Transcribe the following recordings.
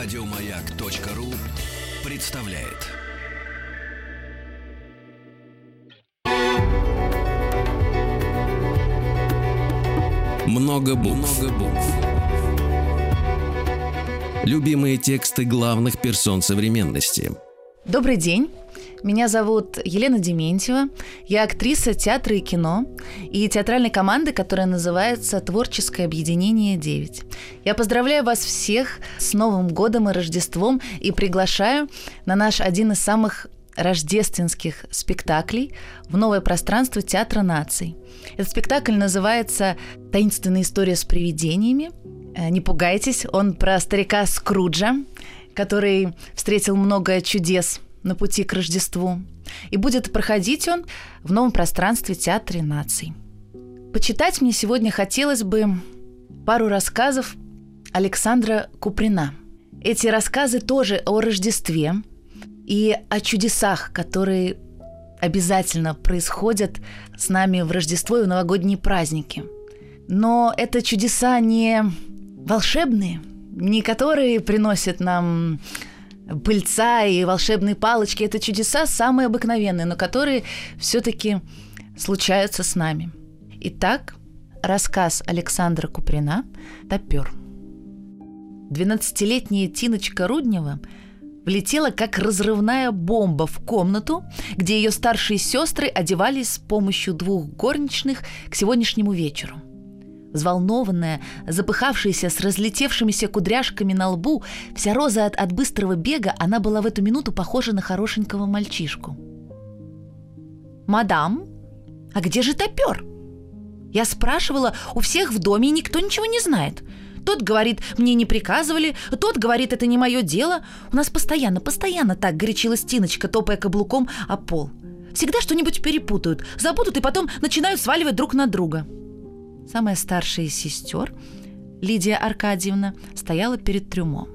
Радиомаяк.ру представляет. Много букв. Много букв. Любимые тексты главных персон современности. Добрый день. Меня зовут Елена Дементьева. Я актриса театра и кино и театральной команды, которая называется «Творческое объединение 9». Я поздравляю вас всех с Новым годом и Рождеством и приглашаю на наш один из самых рождественских спектаклей в новое пространство Театра наций. Этот спектакль называется «Таинственная история с привидениями». Э, не пугайтесь, он про старика Скруджа, который встретил много чудес – на пути к Рождеству. И будет проходить он в новом пространстве Театра наций. Почитать мне сегодня хотелось бы пару рассказов Александра Куприна. Эти рассказы тоже о Рождестве и о чудесах, которые обязательно происходят с нами в Рождество и в новогодние праздники. Но это чудеса не волшебные, не которые приносят нам пыльца и волшебные палочки – это чудеса самые обыкновенные, но которые все-таки случаются с нами. Итак, рассказ Александра Куприна «Топер». Двенадцатилетняя Тиночка Руднева влетела как разрывная бомба в комнату, где ее старшие сестры одевались с помощью двух горничных к сегодняшнему вечеру – Взволнованная, запыхавшаяся с разлетевшимися кудряшками на лбу, вся роза от, от быстрого бега, она была в эту минуту похожа на хорошенького мальчишку. «Мадам, а где же топер?» Я спрашивала, у всех в доме никто ничего не знает. Тот говорит, мне не приказывали, тот говорит, это не мое дело. У нас постоянно, постоянно так горячилась Тиночка, топая каблуком о пол. Всегда что-нибудь перепутают, забудут и потом начинают сваливать друг на друга. Самая старшая из сестер, Лидия Аркадьевна, стояла перед трюмом.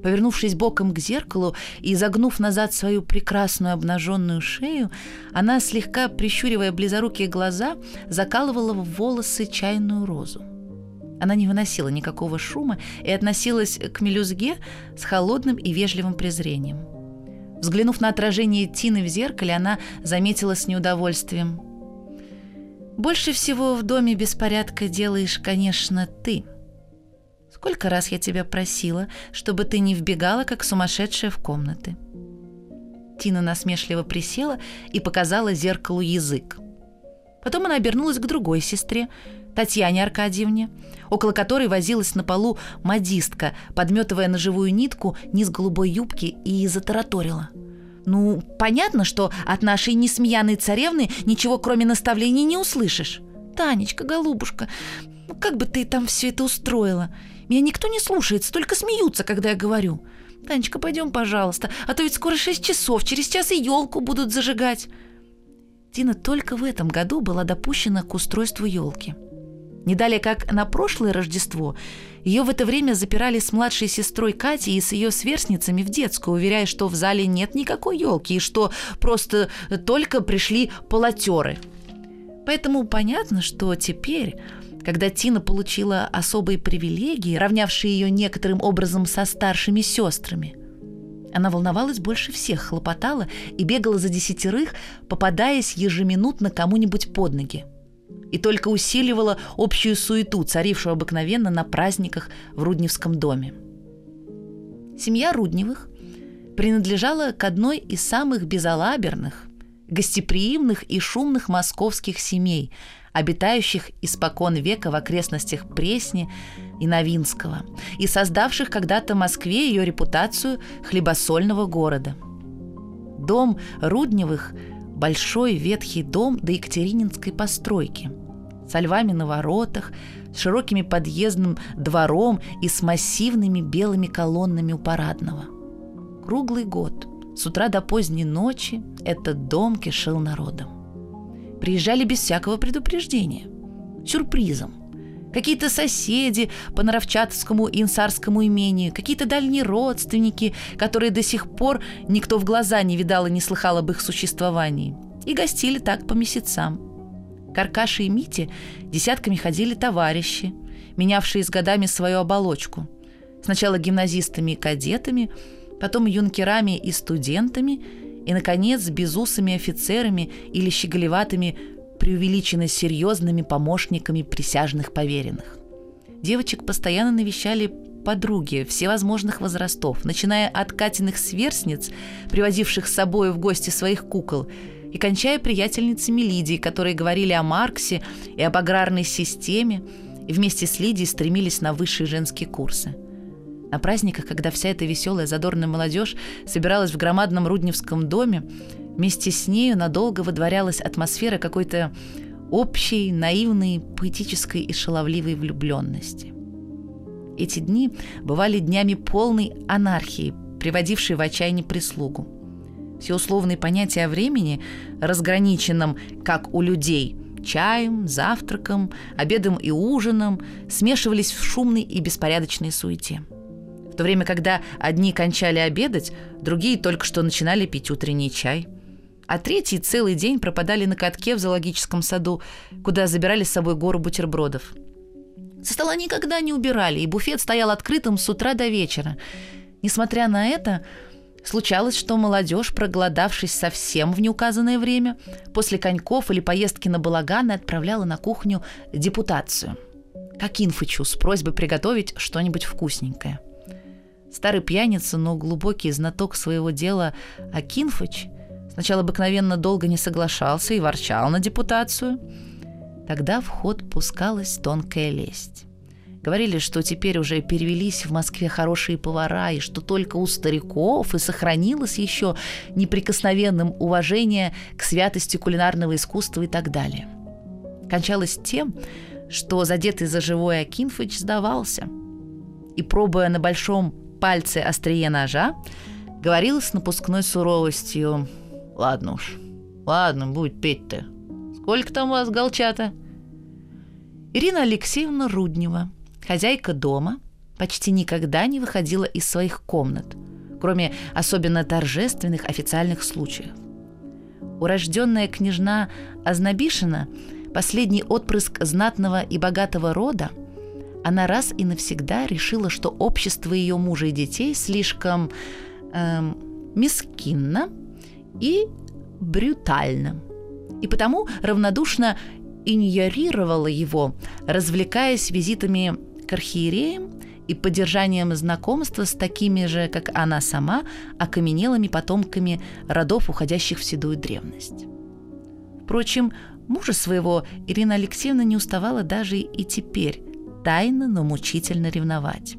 Повернувшись боком к зеркалу и загнув назад свою прекрасную обнаженную шею, она, слегка прищуривая близорукие глаза, закалывала в волосы чайную розу. Она не выносила никакого шума и относилась к мелюзге с холодным и вежливым презрением. Взглянув на отражение Тины в зеркале, она заметила с неудовольствием – больше всего в доме беспорядка делаешь, конечно, ты. Сколько раз я тебя просила, чтобы ты не вбегала, как сумасшедшая в комнаты. Тина насмешливо присела и показала зеркалу язык. Потом она обернулась к другой сестре, Татьяне Аркадьевне, около которой возилась на полу модистка, подметывая на живую нитку низ голубой юбки и затараторила – ну, понятно, что от нашей несмеяной царевны ничего кроме наставлений не услышишь. Танечка, голубушка, ну как бы ты там все это устроила? Меня никто не слушается, только смеются, когда я говорю. Танечка, пойдем, пожалуйста, а то ведь скоро шесть часов, через час и елку будут зажигать. Тина только в этом году была допущена к устройству елки. Не далее, как на прошлое Рождество, ее в это время запирали с младшей сестрой Катей и с ее сверстницами в детскую, уверяя, что в зале нет никакой елки и что просто только пришли полотеры. Поэтому понятно, что теперь, когда Тина получила особые привилегии, равнявшие ее некоторым образом со старшими сестрами, она волновалась больше всех, хлопотала и бегала за десятерых, попадаясь ежеминутно кому-нибудь под ноги и только усиливала общую суету, царившую обыкновенно на праздниках в Рудневском доме. Семья Рудневых принадлежала к одной из самых безалаберных, гостеприимных и шумных московских семей, обитающих испокон века в окрестностях Пресни и Новинского, и создавших когда-то Москве ее репутацию хлебосольного города. Дом Рудневых – большой ветхий дом до Екатерининской постройки – со львами на воротах, с широкими подъездным двором и с массивными белыми колоннами у парадного. Круглый год, с утра до поздней ночи, этот дом кишел народом. Приезжали без всякого предупреждения, сюрпризом. Какие-то соседи по Наровчатовскому и Инсарскому имению, какие-то дальние родственники, которые до сих пор никто в глаза не видал и не слыхал об их существовании. И гостили так по месяцам – к Аркаше и Мите десятками ходили товарищи, менявшие с годами свою оболочку. Сначала гимназистами и кадетами, потом юнкерами и студентами, и, наконец, безусыми офицерами или щеголеватыми преувеличенно серьезными помощниками присяжных поверенных. Девочек постоянно навещали подруги всевозможных возрастов, начиная от Катиных сверстниц, привозивших с собой в гости своих кукол, и кончая приятельницами Лидии, которые говорили о Марксе и об аграрной системе, и вместе с Лидией стремились на высшие женские курсы. На праздниках, когда вся эта веселая задорная молодежь собиралась в громадном Рудневском доме, вместе с нею надолго выдворялась атмосфера какой-то общей, наивной, поэтической и шаловливой влюбленности. Эти дни бывали днями полной анархии, приводившей в отчаяние прислугу. Все условные понятия о времени, разграниченном, как у людей, чаем, завтраком, обедом и ужином, смешивались в шумной и беспорядочной суете. В то время, когда одни кончали обедать, другие только что начинали пить утренний чай – а третий целый день пропадали на катке в зоологическом саду, куда забирали с собой гору бутербродов. Со стола никогда не убирали, и буфет стоял открытым с утра до вечера. Несмотря на это, случалось, что молодежь, проголодавшись совсем в неуказанное время, после коньков или поездки на балаганы отправляла на кухню депутацию. К Акинфычу с просьбой приготовить что-нибудь вкусненькое. Старый пьяница, но глубокий знаток своего дела Акинфыч – Сначала обыкновенно долго не соглашался и ворчал на депутацию. Тогда в ход пускалась тонкая лесть. Говорили, что теперь уже перевелись в Москве хорошие повара, и что только у стариков и сохранилось еще неприкосновенным уважение к святости кулинарного искусства и так далее. Кончалось тем, что задетый за живой Акинфыч сдавался. И, пробуя на большом пальце острие ножа, говорил с напускной суровостью – Ладно уж. Ладно, будет петь-то. Сколько там у вас голчата? Ирина Алексеевна Руднева, хозяйка дома, почти никогда не выходила из своих комнат, кроме особенно торжественных официальных случаев. Урожденная княжна Ознобишина, последний отпрыск знатного и богатого рода, она раз и навсегда решила, что общество ее мужа и детей слишком эм, мискинно и брютально. И потому равнодушно иньорировала его, развлекаясь визитами к архиереям и поддержанием знакомства с такими же, как она сама, окаменелыми потомками родов, уходящих в седую древность. Впрочем, мужа своего Ирина Алексеевна не уставала даже и теперь тайно, но мучительно ревновать.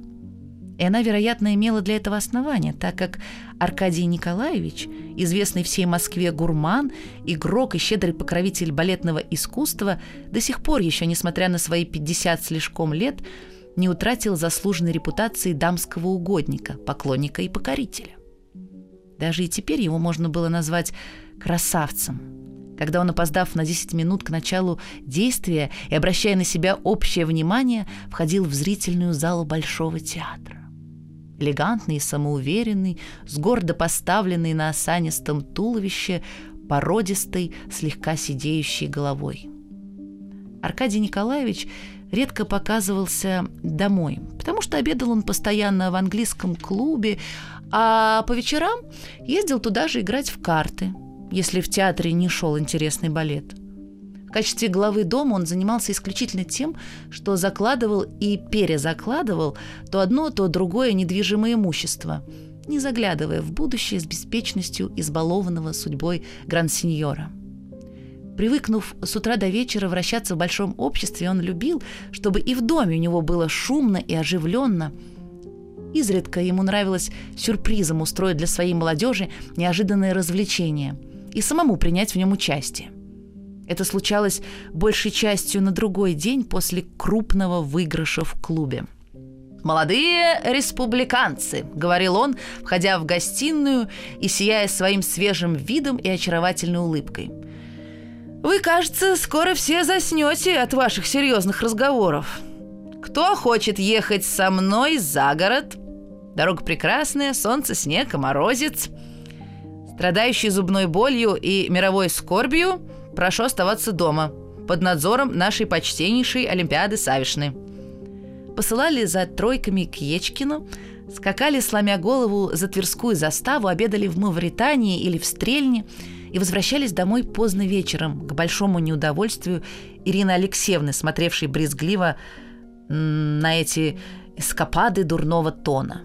И она, вероятно, имела для этого основания, так как Аркадий Николаевич, известный всей Москве гурман, игрок и щедрый покровитель балетного искусства, до сих пор еще, несмотря на свои 50 слишком лет, не утратил заслуженной репутации дамского угодника, поклонника и покорителя. Даже и теперь его можно было назвать красавцем, когда он, опоздав на 10 минут к началу действия и обращая на себя общее внимание, входил в зрительную залу Большого театра элегантный и самоуверенный, с гордо поставленной на осанистом туловище, породистой, слегка сидеющей головой. Аркадий Николаевич редко показывался домой, потому что обедал он постоянно в английском клубе, а по вечерам ездил туда же играть в карты, если в театре не шел интересный балет – в качестве главы дома он занимался исключительно тем, что закладывал и перезакладывал то одно, то другое недвижимое имущество, не заглядывая в будущее с беспечностью избалованного судьбой гранд-сеньора. Привыкнув с утра до вечера вращаться в большом обществе, он любил, чтобы и в доме у него было шумно и оживленно. Изредка ему нравилось сюрпризом устроить для своей молодежи неожиданное развлечение и самому принять в нем участие – это случалось большей частью на другой день после крупного выигрыша в клубе. «Молодые республиканцы», — говорил он, входя в гостиную и сияя своим свежим видом и очаровательной улыбкой. «Вы, кажется, скоро все заснете от ваших серьезных разговоров. Кто хочет ехать со мной за город? Дорога прекрасная, солнце, снег и морозец. Страдающий зубной болью и мировой скорбью — Прошу оставаться дома, под надзором нашей почтеннейшей Олимпиады Савишны. посылали за тройками к Ечкину, скакали, сломя голову, за Тверскую заставу, обедали в Мавритании или в Стрельне и возвращались домой поздно вечером, к большому неудовольствию Ирины Алексеевны, смотревшей брезгливо на эти эскапады дурного тона.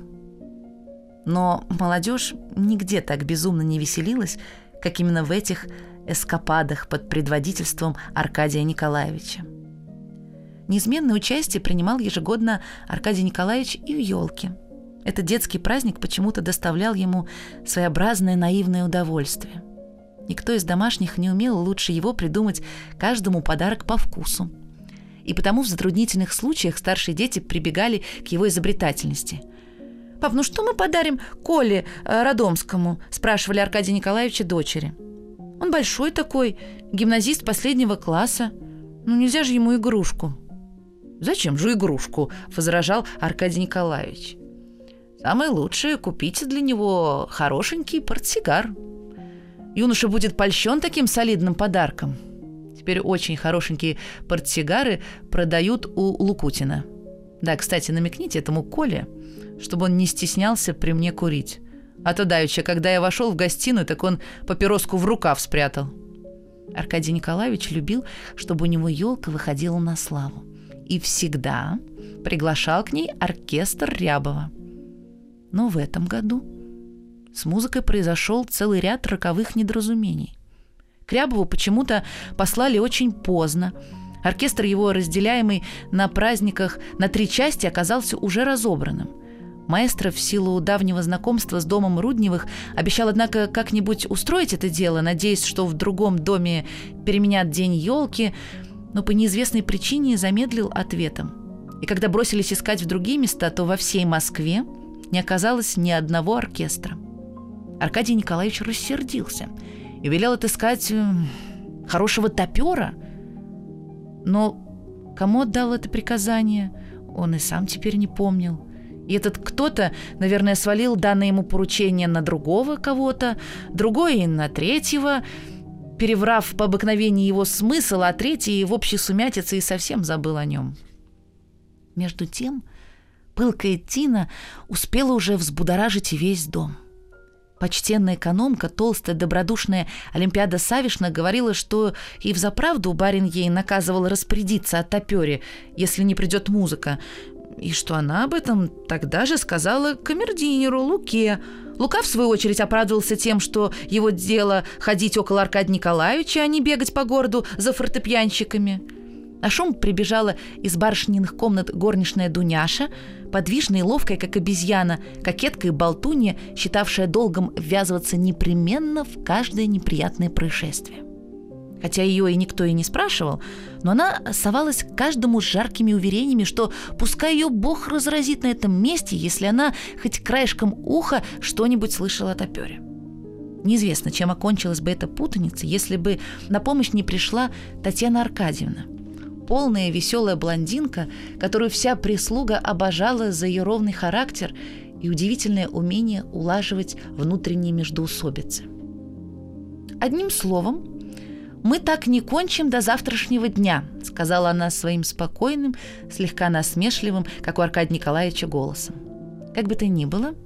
Но молодежь нигде так безумно не веселилась, как именно в этих эскападах под предводительством Аркадия Николаевича. Неизменное участие принимал ежегодно Аркадий Николаевич и в елке. Этот детский праздник почему-то доставлял ему своеобразное наивное удовольствие. Никто из домашних не умел лучше его придумать каждому подарок по вкусу. И потому в затруднительных случаях старшие дети прибегали к его изобретательности. «Пап, ну что мы подарим Коле э, Родомскому?» – спрашивали Аркадия Николаевича дочери. «Он большой такой, гимназист последнего класса. Ну нельзя же ему игрушку». «Зачем же игрушку?» – возражал Аркадий Николаевич. «Самое лучшее – купите для него хорошенький портсигар. Юноша будет польщен таким солидным подарком. Теперь очень хорошенькие портсигары продают у Лукутина. Да, кстати, намекните этому Коле, чтобы он не стеснялся при мне курить. А то давеча, когда я вошел в гостиную, так он папироску в рукав спрятал. Аркадий Николаевич любил, чтобы у него елка выходила на славу и всегда приглашал к ней оркестр Рябова. Но в этом году с музыкой произошел целый ряд роковых недоразумений. К Рябову почему-то послали очень поздно. Оркестр его, разделяемый на праздниках на три части, оказался уже разобранным. Маэстро в силу давнего знакомства с домом Рудневых обещал, однако, как-нибудь устроить это дело, надеясь, что в другом доме переменят день елки – но по неизвестной причине замедлил ответом. И когда бросились искать в другие места, то во всей Москве не оказалось ни одного оркестра. Аркадий Николаевич рассердился и велел отыскать э, хорошего топера. Но кому отдал это приказание, он и сам теперь не помнил. И этот кто-то, наверное, свалил данное ему поручение на другого кого-то, другой на третьего – переврав по обыкновению его смысл, а третий в общей сумятице и совсем забыл о нем. Между тем, пылкая Тина успела уже взбудоражить весь дом. Почтенная экономка, толстая, добродушная Олимпиада Савишна говорила, что и взаправду барин ей наказывал распорядиться о топере, если не придет музыка, и что она об этом тогда же сказала камердинеру Луке – Лука, в свою очередь, оправдывался тем, что его дело ходить около Аркадия Николаевича, а не бегать по городу за фортепьянщиками. На шум прибежала из барышниных комнат горничная Дуняша, подвижная и ловкая, как обезьяна, кокетка и болтунья, считавшая долгом ввязываться непременно в каждое неприятное происшествие. Хотя ее и никто и не спрашивал, но она совалась к каждому с жаркими уверениями, что пускай ее Бог разразит на этом месте, если она хоть краешком уха что-нибудь слышала о топере. Неизвестно, чем окончилась бы эта путаница, если бы на помощь не пришла Татьяна Аркадьевна. Полная веселая блондинка, которую вся прислуга обожала за ее ровный характер и удивительное умение улаживать внутренние междоусобицы. Одним словом, «Мы так не кончим до завтрашнего дня», — сказала она своим спокойным, слегка насмешливым, как у Аркадия Николаевича, голосом. Как бы то ни было,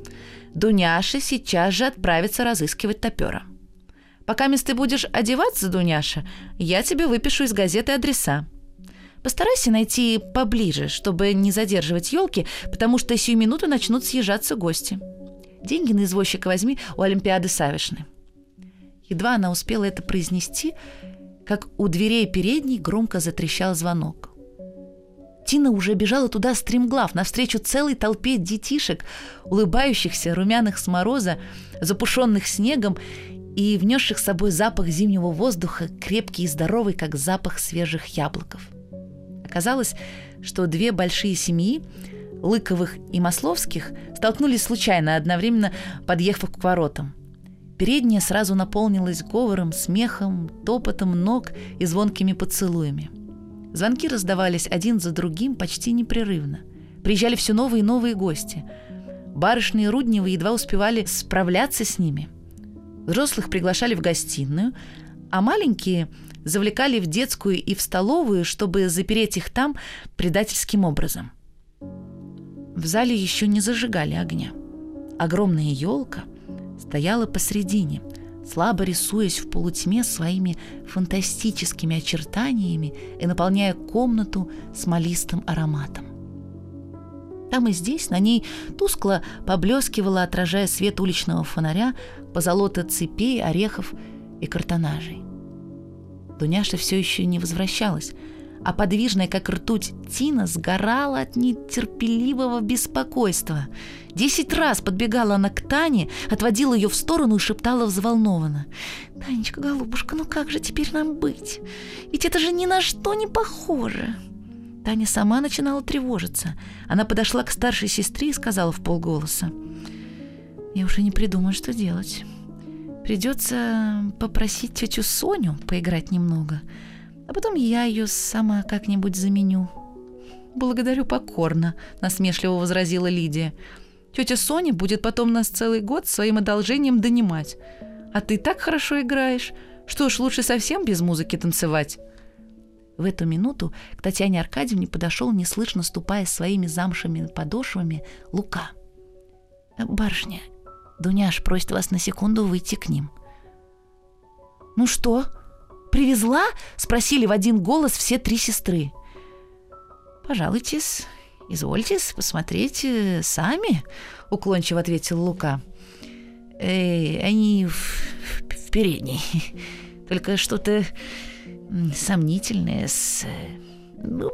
Дуняша сейчас же отправится разыскивать топера. Пока ты будешь одеваться, Дуняша, я тебе выпишу из газеты адреса. Постарайся найти поближе, чтобы не задерживать елки, потому что сию минуту начнут съезжаться гости. Деньги на извозчика возьми у Олимпиады Савишны. Едва она успела это произнести, как у дверей передней громко затрещал звонок. Тина уже бежала туда стремглав, навстречу целой толпе детишек, улыбающихся, румяных с мороза, запушенных снегом и внесших с собой запах зимнего воздуха, крепкий и здоровый, как запах свежих яблоков. Оказалось, что две большие семьи, Лыковых и Масловских, столкнулись случайно, одновременно подъехав к воротам – Передняя сразу наполнилась говором, смехом, топотом ног и звонкими поцелуями. Звонки раздавались один за другим почти непрерывно. Приезжали все новые и новые гости. Барышни Рудневы едва успевали справляться с ними. Взрослых приглашали в гостиную, а маленькие завлекали в детскую и в столовую, чтобы запереть их там предательским образом – В зале еще не зажигали огня. Огромная елка стояла посредине, слабо рисуясь в полутьме своими фантастическими очертаниями и наполняя комнату смолистым ароматом. Там и здесь на ней тускло поблескивало, отражая свет уличного фонаря, позолота цепей, орехов и картонажей. Дуняша все еще не возвращалась, а подвижная, как ртуть, Тина сгорала от нетерпеливого беспокойства. Десять раз подбегала она к Тане, отводила ее в сторону и шептала взволнованно. «Танечка, голубушка, ну как же теперь нам быть? Ведь это же ни на что не похоже!» Таня сама начинала тревожиться. Она подошла к старшей сестре и сказала в полголоса. «Я уже не придумаю, что делать. Придется попросить тетю Соню поиграть немного, а потом я ее сама как-нибудь заменю». «Благодарю покорно», — насмешливо возразила Лидия. «Тетя Соня будет потом нас целый год своим одолжением донимать. А ты так хорошо играешь. Что ж, лучше совсем без музыки танцевать». В эту минуту к Татьяне Аркадьевне подошел, неслышно ступая своими замшевыми подошвами, Лука. «Барышня, Дуняш просит вас на секунду выйти к ним». «Ну что, привезла?» — спросили в один голос все три сестры. «Пожалуйтесь, извольтесь посмотреть э, сами», — уклончиво ответил Лука. «Э, «Они в, в, передней. Только что-то сомнительное с... Ну,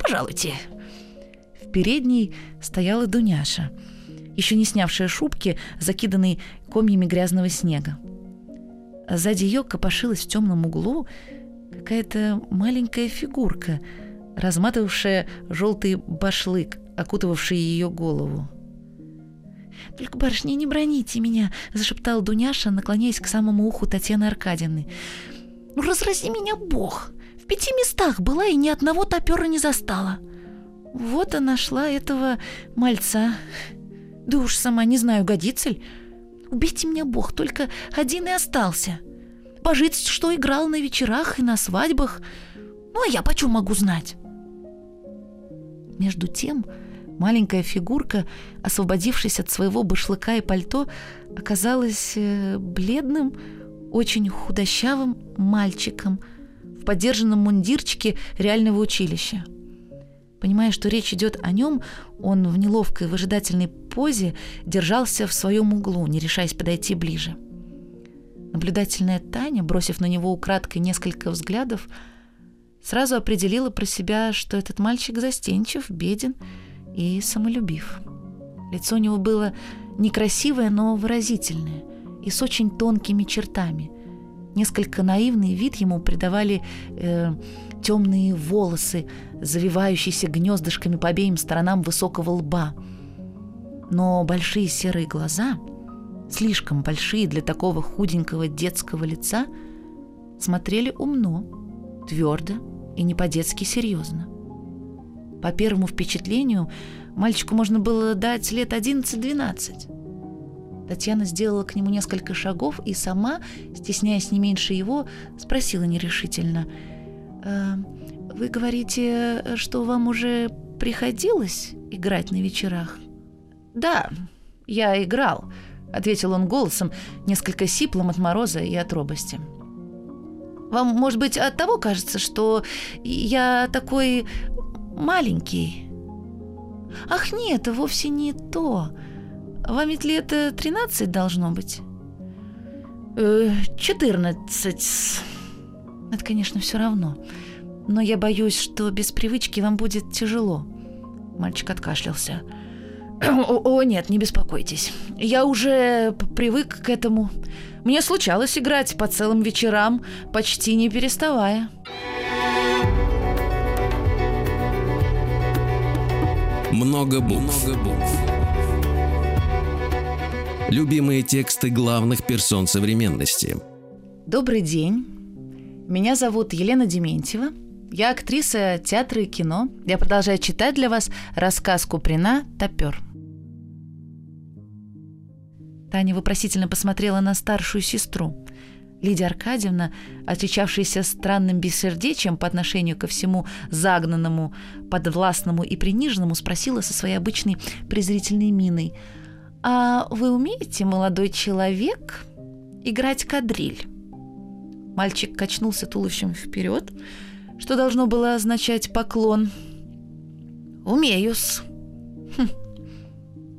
пожалуйте». В передней стояла Дуняша, еще не снявшая шубки, закиданной комьями грязного снега. А сзади ее копошилась в темном углу какая-то маленькая фигурка, разматывавшая желтый башлык, окутывавший ее голову. «Только, барышня, не броните меня!» — зашептала Дуняша, наклоняясь к самому уху Татьяны Аркадьевны. Ну, разрази меня Бог! В пяти местах была и ни одного топера не застала. Вот и нашла этого мальца. Да уж сама не знаю, годится ли. Убейте меня Бог, только один и остался. Пожить, что играл на вечерах и на свадьбах. Ну, а я почем могу знать? Между тем, маленькая фигурка, освободившись от своего башлыка и пальто, оказалась э, бледным, очень худощавым мальчиком в подержанном мундирчике реального училища. Понимая, что речь идет о нем, он в неловкой выжидательной позе держался в своем углу, не решаясь подойти ближе. Наблюдательная Таня, бросив на него украдкой несколько взглядов, сразу определила про себя, что этот мальчик застенчив, беден и самолюбив. Лицо у него было некрасивое, но выразительное – и с очень тонкими чертами. Несколько наивный вид ему придавали э, темные волосы, завивающиеся гнездышками по обеим сторонам высокого лба. Но большие серые глаза, слишком большие для такого худенького детского лица, смотрели умно, твердо и не по-детски серьезно. По первому впечатлению, мальчику можно было дать лет 11-12. Татьяна сделала к нему несколько шагов и сама, стесняясь не меньше его, спросила нерешительно. «Э, «Вы говорите, что вам уже приходилось играть на вечерах?» «Да, я играл», — ответил он голосом, несколько сиплым от мороза и от робости. «Вам, может быть, от того кажется, что я такой маленький?» «Ах нет, вовсе не то», вам ведь лет 13 должно быть? Э, 14. Это, конечно, все равно. Но я боюсь, что без привычки вам будет тяжело. Мальчик откашлялся. О, о, нет, не беспокойтесь. Я уже привык к этому. Мне случалось играть по целым вечерам, почти не переставая. Много букв. Много букв. Любимые тексты главных персон современности. Добрый день. Меня зовут Елена Дементьева. Я актриса театра и кино. Я продолжаю читать для вас рассказ Куприна «Топер». Таня вопросительно посмотрела на старшую сестру. Лидия Аркадьевна, отличавшаяся странным бессердечием по отношению ко всему загнанному, подвластному и приниженному, спросила со своей обычной презрительной миной. «А вы умеете, молодой человек, играть кадриль?» Мальчик качнулся туловищем вперед, что должно было означать поклон. «Умею-с». Хм.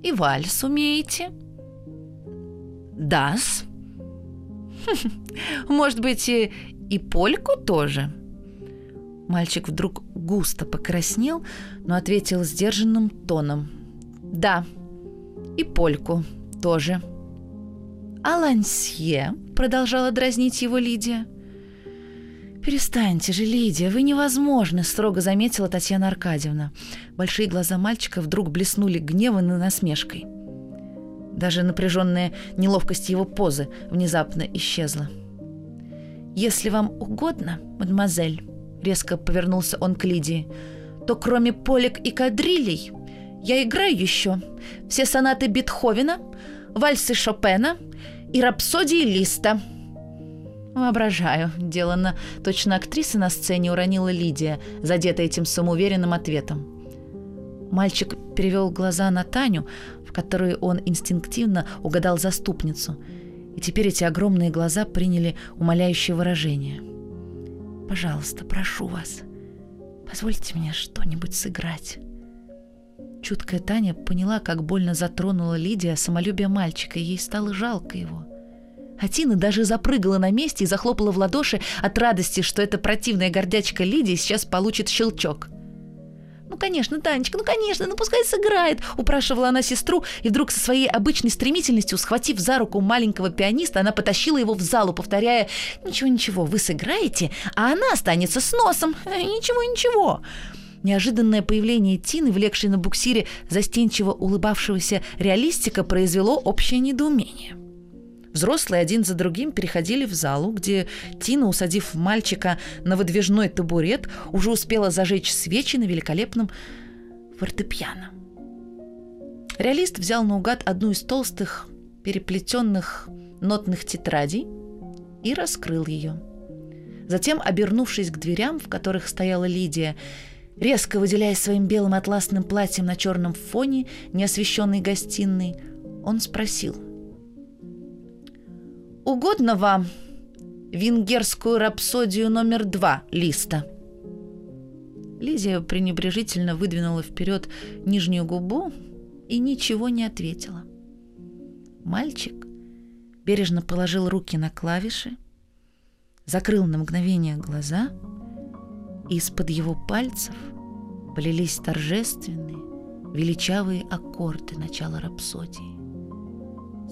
«И вальс умеете?» «Да-с». Может быть, и, и польку тоже?» Мальчик вдруг густо покраснел, но ответил сдержанным тоном. «Да, и польку тоже». «А лансье?» — продолжала дразнить его Лидия. «Перестаньте же, Лидия, вы невозможны», — строго заметила Татьяна Аркадьевна. Большие глаза мальчика вдруг блеснули гневом и насмешкой. Даже напряженная неловкость его позы внезапно исчезла. «Если вам угодно, мадемуазель», — резко повернулся он к Лидии, «то кроме полек и кадрилей я играю еще все сонаты Бетховена, вальсы Шопена и рапсодии Листа». «Воображаю», — делано точно актриса на сцене уронила Лидия, задетая этим самоуверенным ответом. Мальчик перевел глаза на Таню, которой он инстинктивно угадал заступницу. И теперь эти огромные глаза приняли умоляющее выражение. «Пожалуйста, прошу вас, позвольте мне что-нибудь сыграть». Чуткая Таня поняла, как больно затронула Лидия самолюбие мальчика, и ей стало жалко его. А Тина даже запрыгала на месте и захлопала в ладоши от радости, что эта противная гордячка Лидия сейчас получит щелчок – «Ну, конечно, Танечка, ну, конечно, ну, пускай сыграет!» – упрашивала она сестру, и вдруг со своей обычной стремительностью, схватив за руку маленького пианиста, она потащила его в залу, повторяя «Ничего, ничего, вы сыграете, а она останется с носом! Ничего, ничего!» Неожиданное появление Тины, влекшей на буксире застенчиво улыбавшегося реалистика, произвело общее недоумение – Взрослые один за другим переходили в залу, где Тина, усадив мальчика на выдвижной табурет, уже успела зажечь свечи на великолепном фортепиано. Реалист взял наугад одну из толстых, переплетенных нотных тетрадей и раскрыл ее. Затем, обернувшись к дверям, в которых стояла Лидия, резко выделяясь своим белым атласным платьем на черном фоне неосвещенной гостиной, он спросил – угодно вам венгерскую рапсодию номер два листа?» Лизия пренебрежительно выдвинула вперед нижнюю губу и ничего не ответила. Мальчик бережно положил руки на клавиши, закрыл на мгновение глаза, и из-под его пальцев полились торжественные, величавые аккорды начала рапсодии.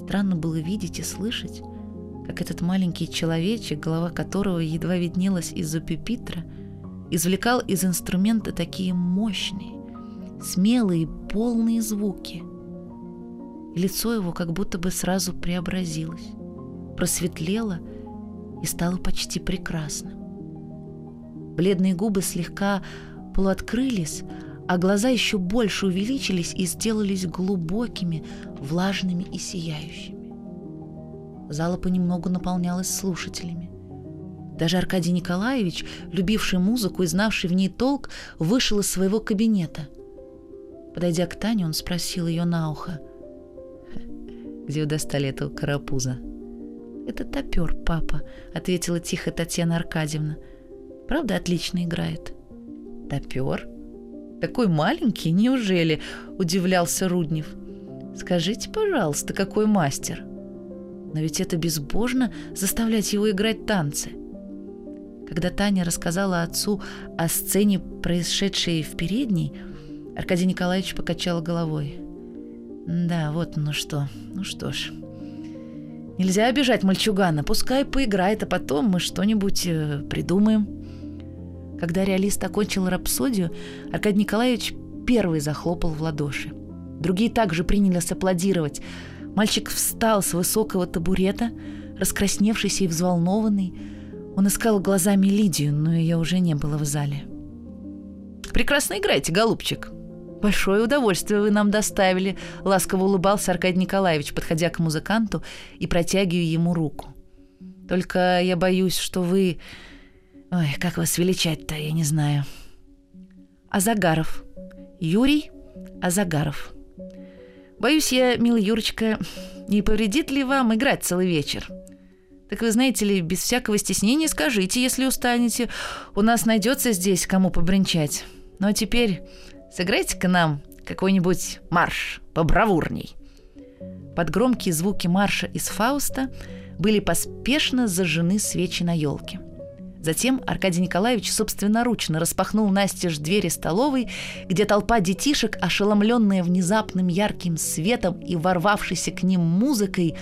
Странно было видеть и слышать, как этот маленький человечек, голова которого едва виднелась из-за пюпитра, извлекал из инструмента такие мощные, смелые, полные звуки. И лицо его как будто бы сразу преобразилось, просветлело и стало почти прекрасным. Бледные губы слегка полуоткрылись, а глаза еще больше увеличились и сделались глубокими, влажными и сияющими. Зала понемногу наполнялась слушателями. Даже Аркадий Николаевич, любивший музыку и знавший в ней толк, вышел из своего кабинета. Подойдя к Тане, он спросил ее на ухо. «Где вы достали этого карапуза?» «Это топер, папа», — ответила тихо Татьяна Аркадьевна. «Правда, отлично играет». «Топер? Такой маленький, неужели?» — удивлялся Руднев. «Скажите, пожалуйста, какой мастер?» Но ведь это безбожно заставлять его играть танцы. Когда Таня рассказала отцу о сцене, происшедшей в передней, Аркадий Николаевич покачал головой. «Да, вот ну что. Ну что ж. Нельзя обижать мальчугана. Пускай поиграет, а потом мы что-нибудь э, придумаем». Когда реалист окончил рапсодию, Аркадий Николаевич первый захлопал в ладоши. Другие также принялись аплодировать – Мальчик встал с высокого табурета, раскрасневшийся и взволнованный. Он искал глазами Лидию, но ее уже не было в зале. «Прекрасно играете, голубчик!» «Большое удовольствие вы нам доставили», — ласково улыбался Аркадий Николаевич, подходя к музыканту и протягивая ему руку. Только я боюсь, что вы... Ой, как вас величать-то, я не знаю. Азагаров. Юрий Азагаров. Боюсь я, милый Юрочка, не повредит ли вам играть целый вечер? Так вы знаете ли, без всякого стеснения скажите, если устанете. У нас найдется здесь кому побренчать. Ну а теперь сыграйте к нам какой-нибудь марш побравурней. Под громкие звуки марша из Фауста были поспешно зажжены свечи на елке. Затем Аркадий Николаевич собственноручно распахнул настежь двери столовой, где толпа детишек, ошеломленная внезапным ярким светом и ворвавшейся к ним музыкой,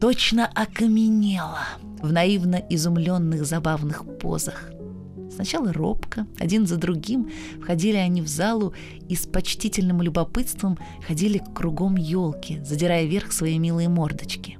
точно окаменела в наивно изумленных забавных позах. Сначала робко, один за другим, входили они в залу и с почтительным любопытством ходили кругом елки, задирая вверх свои милые мордочки.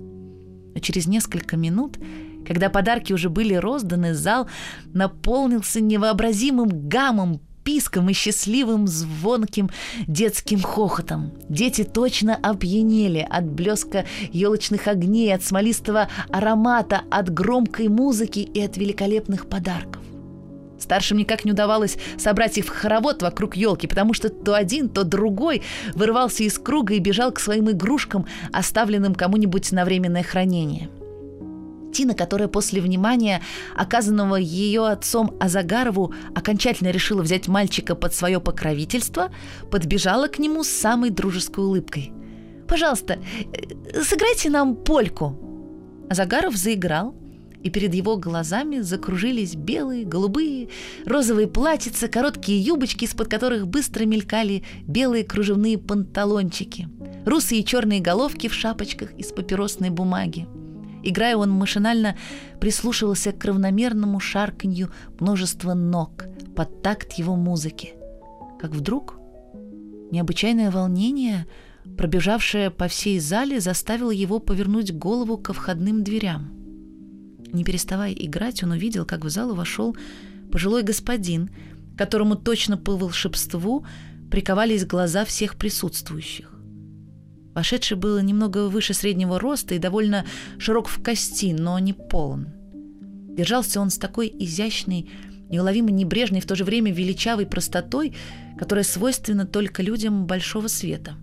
Но через несколько минут когда подарки уже были розданы, зал наполнился невообразимым гамом, писком и счастливым звонким детским хохотом. Дети точно опьянели от блеска елочных огней, от смолистого аромата, от громкой музыки и от великолепных подарков. Старшим никак не удавалось собрать их в хоровод вокруг елки, потому что то один, то другой вырывался из круга и бежал к своим игрушкам, оставленным кому-нибудь на временное хранение – Тина, которая после внимания, оказанного ее отцом Азагарову, окончательно решила взять мальчика под свое покровительство, подбежала к нему с самой дружеской улыбкой. «Пожалуйста, э, сыграйте нам польку!» Азагаров заиграл, и перед его глазами закружились белые, голубые, розовые платьица, короткие юбочки, из-под которых быстро мелькали белые кружевные панталончики, русые и черные головки в шапочках из папиросной бумаги. Играя, он машинально прислушивался к равномерному шарканью множества ног под такт его музыки. Как вдруг необычайное волнение, пробежавшее по всей зале, заставило его повернуть голову ко входным дверям. Не переставая играть, он увидел, как в залу вошел пожилой господин, которому точно по волшебству приковались глаза всех присутствующих. Вошедший был немного выше среднего роста и довольно широк в кости, но не полон. Держался он с такой изящной, неуловимо небрежной, в то же время величавой простотой, которая свойственна только людям большого света.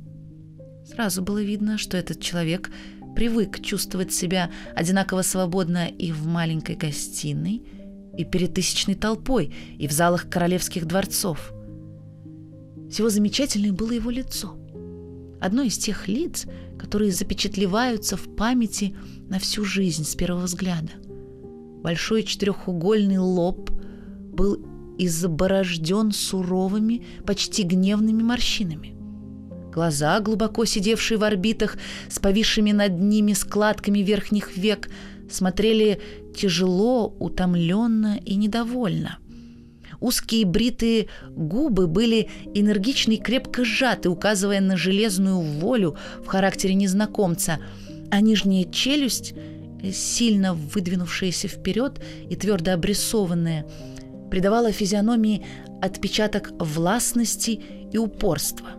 Сразу было видно, что этот человек привык чувствовать себя одинаково свободно и в маленькой гостиной, и перед тысячной толпой, и в залах королевских дворцов. Всего замечательное было его лицо – одно из тех лиц, которые запечатлеваются в памяти на всю жизнь с первого взгляда. Большой четырехугольный лоб был изборожден суровыми, почти гневными морщинами. Глаза, глубоко сидевшие в орбитах, с повисшими над ними складками верхних век, смотрели тяжело, утомленно и недовольно. Узкие бритые губы были энергичны и крепко сжаты, указывая на железную волю в характере незнакомца, а нижняя челюсть, сильно выдвинувшаяся вперед и твердо обрисованная, придавала физиономии отпечаток властности и упорства.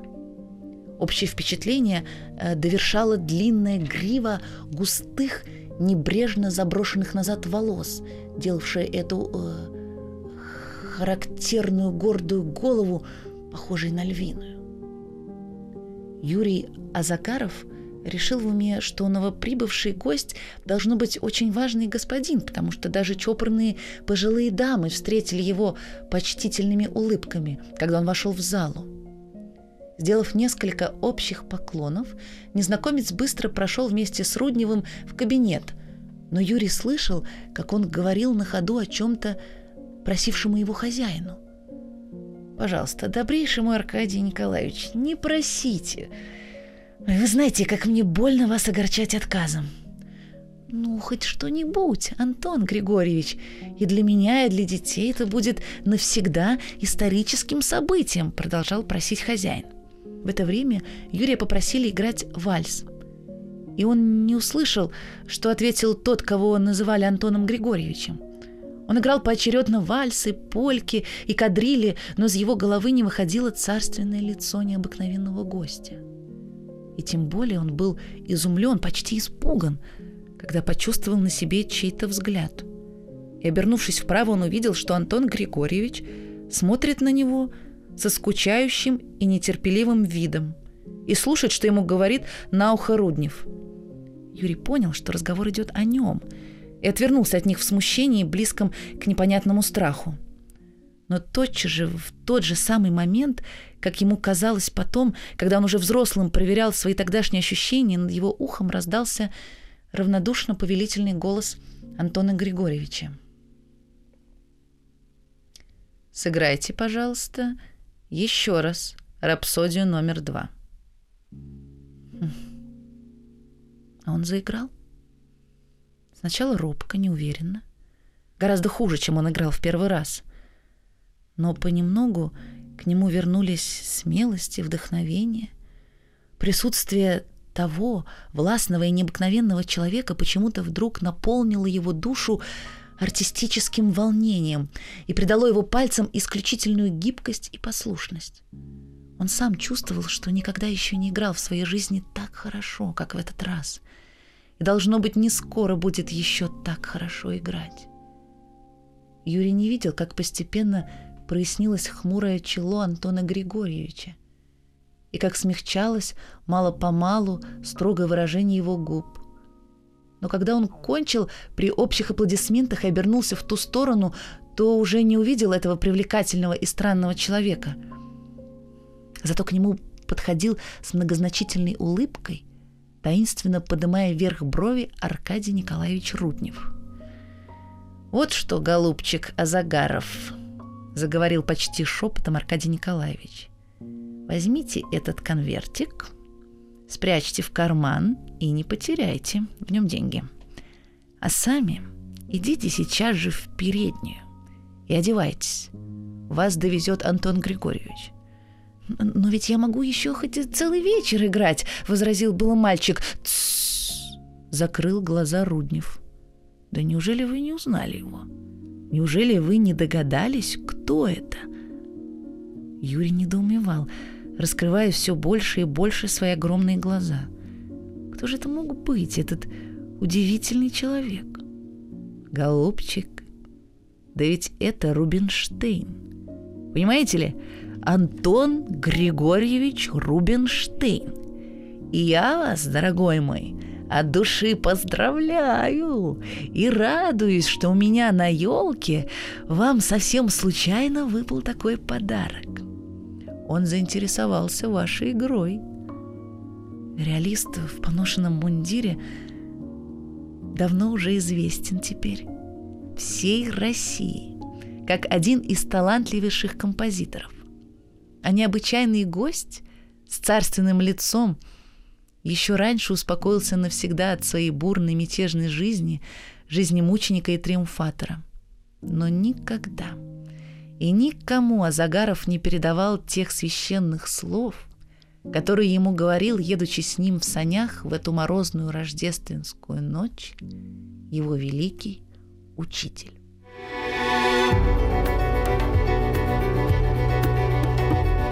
Общее впечатление э, довершала длинная грива густых, небрежно заброшенных назад волос, делавшая эту э, характерную гордую голову, похожей на львиную. Юрий Азакаров решил в уме, что новоприбывший гость должно быть очень важный господин, потому что даже чопорные пожилые дамы встретили его почтительными улыбками, когда он вошел в залу. Сделав несколько общих поклонов, незнакомец быстро прошел вместе с Рудневым в кабинет, но Юрий слышал, как он говорил на ходу о чем-то просившему его хозяину. «Пожалуйста, добрейший мой Аркадий Николаевич, не просите. Вы знаете, как мне больно вас огорчать отказом». «Ну, хоть что-нибудь, Антон Григорьевич. И для меня, и для детей это будет навсегда историческим событием», продолжал просить хозяин. В это время Юрия попросили играть вальс. И он не услышал, что ответил тот, кого называли Антоном Григорьевичем – он играл поочередно вальсы, польки и кадрили, но из его головы не выходило царственное лицо необыкновенного гостя. И тем более он был изумлен, почти испуган, когда почувствовал на себе чей-то взгляд. И, обернувшись вправо, он увидел, что Антон Григорьевич смотрит на него со скучающим и нетерпеливым видом и слушает, что ему говорит на ухо Руднев. Юрий понял, что разговор идет о нем, и отвернулся от них в смущении, близком к непонятному страху. Но тотчас же, в тот же самый момент, как ему казалось потом, когда он уже взрослым проверял свои тогдашние ощущения, над его ухом раздался равнодушно повелительный голос Антона Григорьевича. «Сыграйте, пожалуйста, еще раз рапсодию номер два». Хм. А он заиграл. Сначала робко, неуверенно. Гораздо хуже, чем он играл в первый раз. Но понемногу к нему вернулись смелость и вдохновение. Присутствие того властного и необыкновенного человека почему-то вдруг наполнило его душу артистическим волнением и придало его пальцам исключительную гибкость и послушность. Он сам чувствовал, что никогда еще не играл в своей жизни так хорошо, как в этот раз. Должно быть, не скоро будет еще так хорошо играть. Юрий не видел, как постепенно прояснилось хмурое чело Антона Григорьевича и как смягчалось мало-помалу строгое выражение его губ. Но когда он кончил при общих аплодисментах и обернулся в ту сторону, то уже не увидел этого привлекательного и странного человека. Зато к нему подходил с многозначительной улыбкой, таинственно подымая вверх брови Аркадий Николаевич Руднев. «Вот что, голубчик Азагаров», — заговорил почти шепотом Аркадий Николаевич. Возьмите этот конвертик, спрячьте в карман и не потеряйте в нем деньги. А сами идите сейчас же в переднюю и одевайтесь. Вас довезет Антон Григорьевич. «Но ведь я могу еще хоть целый вечер играть», — возразил было мальчик. «Тссс!» — закрыл глаза Руднев. «Да неужели вы не узнали его? Неужели вы не догадались, кто это?» Юрий недоумевал — раскрывая все больше и больше свои огромные глаза. Кто же это мог быть, этот удивительный человек? Голубчик, да ведь это Рубинштейн. Понимаете ли, Антон Григорьевич Рубинштейн. И я вас, дорогой мой, от души поздравляю и радуюсь, что у меня на елке вам совсем случайно выпал такой подарок он заинтересовался вашей игрой. Реалист в поношенном мундире давно уже известен теперь всей России как один из талантливейших композиторов. А необычайный гость с царственным лицом еще раньше успокоился навсегда от своей бурной мятежной жизни, жизни мученика и триумфатора. Но никогда и никому Азагаров не передавал тех священных слов, которые ему говорил, едучи с ним в санях в эту морозную рождественскую ночь, его великий учитель.